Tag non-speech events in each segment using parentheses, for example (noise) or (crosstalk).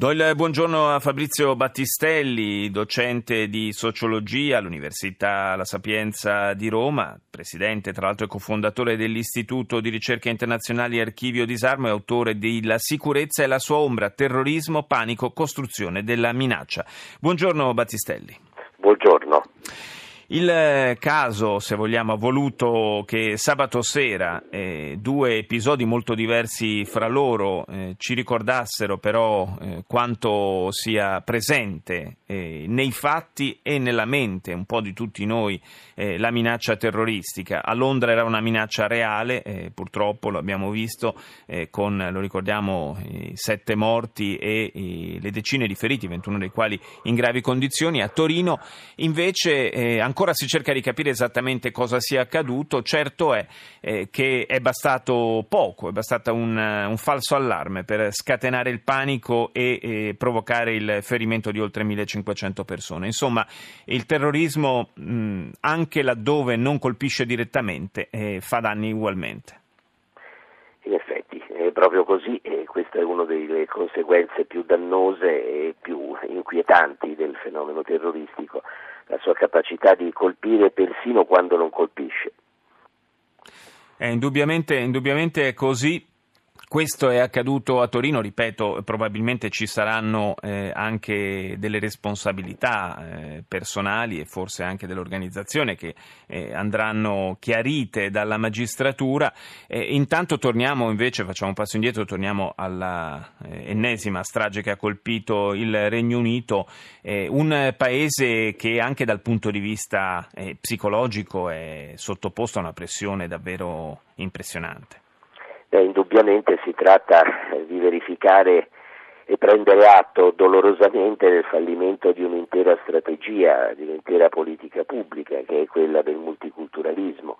Do il buongiorno a Fabrizio Battistelli, docente di sociologia all'Università La Sapienza di Roma, presidente tra l'altro e cofondatore dell'Istituto di ricerca internazionali Archivio Disarmo e autore di La sicurezza e la sua ombra, terrorismo, panico, costruzione della minaccia. Buongiorno Battistelli. Buongiorno. Il caso, se vogliamo, ha voluto che sabato sera eh, due episodi molto diversi fra loro eh, ci ricordassero però eh, quanto sia presente eh, nei fatti e nella mente un po' di tutti noi eh, la minaccia terroristica. A Londra era una minaccia reale, eh, purtroppo lo abbiamo visto con, lo ricordiamo, i sette morti e i, le decine di feriti, 21 dei quali in gravi condizioni. A Torino invece ancora si cerca di capire esattamente cosa sia accaduto, certo è eh, che è bastato poco, è bastato un, un, falso allarme per scatenare il panico e, provocare il ferimento di oltre 1500 persone. Insomma, il terrorismo, mh, anche laddove non colpisce direttamente, eh, fa danni ugualmente. In effetti è proprio così e questa è una delle conseguenze più dannose e più inquietanti del fenomeno terroristico la sua capacità di colpire persino quando non colpisce. È indubbiamente, indubbiamente è così. Questo è accaduto a Torino, ripeto, probabilmente ci saranno eh, anche delle responsabilità eh, personali e forse anche dell'organizzazione che eh, andranno chiarite dalla magistratura. intanto torniamo invece, facciamo un passo indietro, torniamo alla eh, strage che ha colpito il Regno Unito, un paese che anche dal punto di vista eh, psicologico è sottoposto a una pressione davvero impressionante. Beh, indubbiamente si tratta di verificare e prendere atto dolorosamente del fallimento di un'intera strategia, di un'intera politica pubblica, che è quella del multiculturalismo,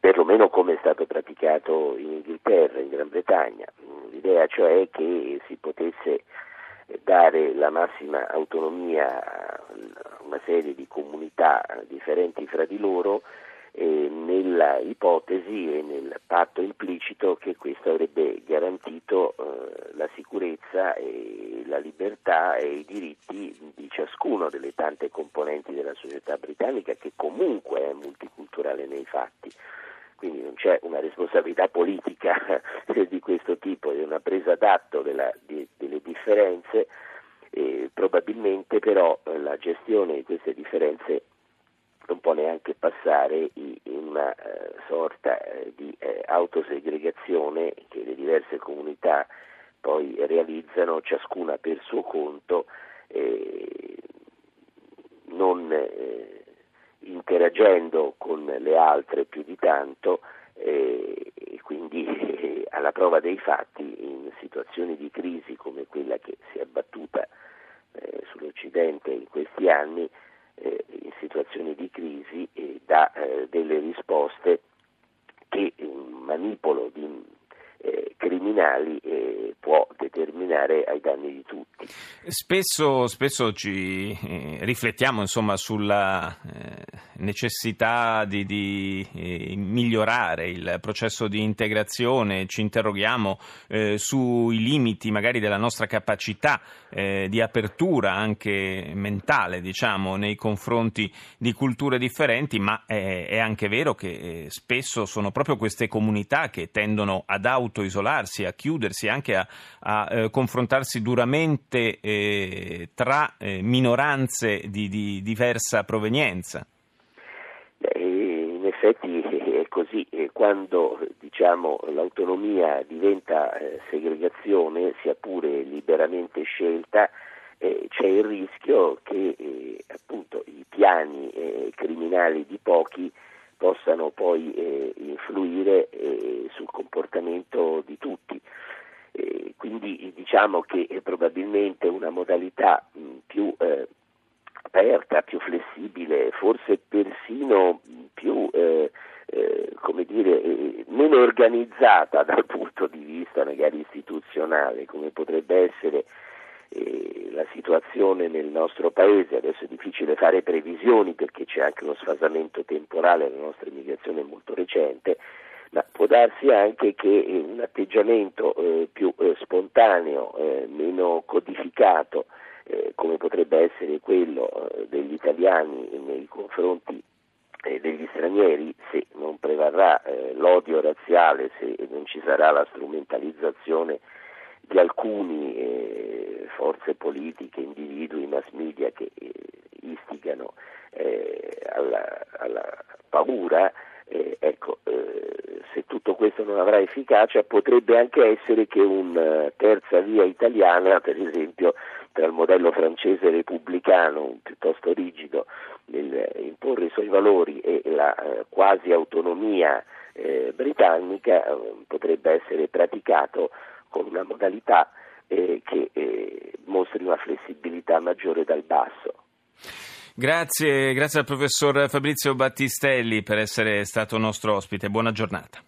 perlomeno come è stato praticato in Inghilterra, in Gran Bretagna. L'idea cioè che si potesse dare la massima autonomia a una serie di comunità differenti fra di loro eh, nella ipotesi e nel patto implicito che questo avrebbe garantito eh, la sicurezza e la libertà e i diritti di ciascuno delle tante componenti della società britannica che comunque è multiculturale nei fatti. Quindi non c'è una responsabilità politica (laughs) di questo tipo, è una presa d'atto della, di, delle differenze, eh, probabilmente però la gestione di queste differenze non può neanche passare una eh, sorta eh, di eh, autosegregazione che le diverse comunità poi realizzano ciascuna per suo conto, eh, non eh, interagendo con le altre più di tanto eh, e quindi (laughs) alla prova dei fatti in situazioni di crisi come quella che si è abbattuta sull'Occidente in questi anni eh, in situazioni di crisi e dà eh, delle risposte che un manipolo di eh, criminali eh, può determinare ai danni di tutti. Spesso, spesso ci eh, riflettiamo insomma, sulla eh, necessità di, di eh, migliorare il processo di integrazione, ci interroghiamo eh, sui limiti magari della nostra capacità di apertura anche mentale diciamo, nei confronti di culture differenti, ma è anche vero che spesso sono proprio queste comunità che tendono ad auto autoisolarsi, a chiudersi, anche a, a eh, confrontarsi duramente eh, tra eh, minoranze di, di, diversa provenienza? Effetti (laughs) è così, quando diciamo, l'autonomia diventa eh, segregazione, sia pure liberamente scelta, eh, c'è il rischio che eh, appunto i piani criminali di pochi possano poi influire sul comportamento di tutti. Quindi diciamo che probabilmente una modalità mh, più aperta, più flessibile, forse persino più eh, eh, come dire, meno organizzata (laughs) dal punto di vista magari istituzionale, come potrebbe essere eh, la situazione nel nostro paese, adesso è difficile fare previsioni perché c'è anche uno sfasamento temporale, la nostra immigrazione è molto recente, ma può darsi anche che un atteggiamento eh, più eh, spontaneo, eh, meno codificato, eh, come potrebbe essere quello eh, degli italiani nei confronti eh, degli stranieri, se non prevarrà l'odio razziale, se non ci sarà la strumentalizzazione di alcune forze politiche, individui, mass media che istigano alla, alla paura, ecco, se tutto questo non avrà efficacia potrebbe anche essere che una terza via italiana, per esempio tra il modello francese repubblicano piuttosto rigido nel imporre i suoi valori e la uh, quasi autonomia eh, britannica, uh, potrebbe essere praticato con una modalità eh, che eh, mostri una flessibilità maggiore dal basso. Grazie, grazie al professor Fabrizio Battistelli per essere stato nostro ospite. Buona giornata.